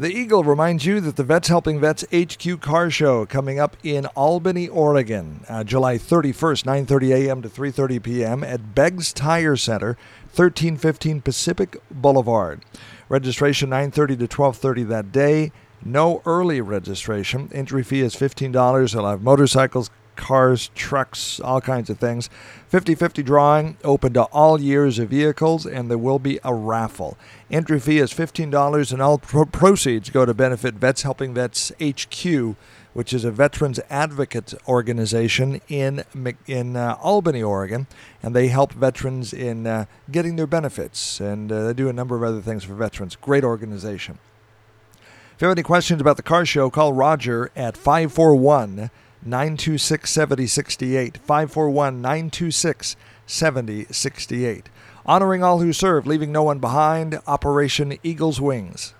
The Eagle reminds you that the Vets Helping Vets HQ Car Show coming up in Albany, Oregon, uh, July 31st, 9:30 a.m. to 3:30 p.m. at Beggs Tire Center, 1315 Pacific Boulevard. Registration 9:30 to 12:30 that day. No early registration. Entry fee is $15. They'll have motorcycles, cars, trucks, all kinds of things. 50 50 drawing, open to all years of vehicles, and there will be a raffle. Entry fee is $15, and all pro- proceeds go to benefit Vets Helping Vets HQ, which is a veterans advocate organization in, in uh, Albany, Oregon, and they help veterans in uh, getting their benefits, and uh, they do a number of other things for veterans. Great organization. If you have any questions about the car show, call Roger at 541 926 7068. 541 926 7068. Honoring all who serve, leaving no one behind. Operation Eagle's Wings.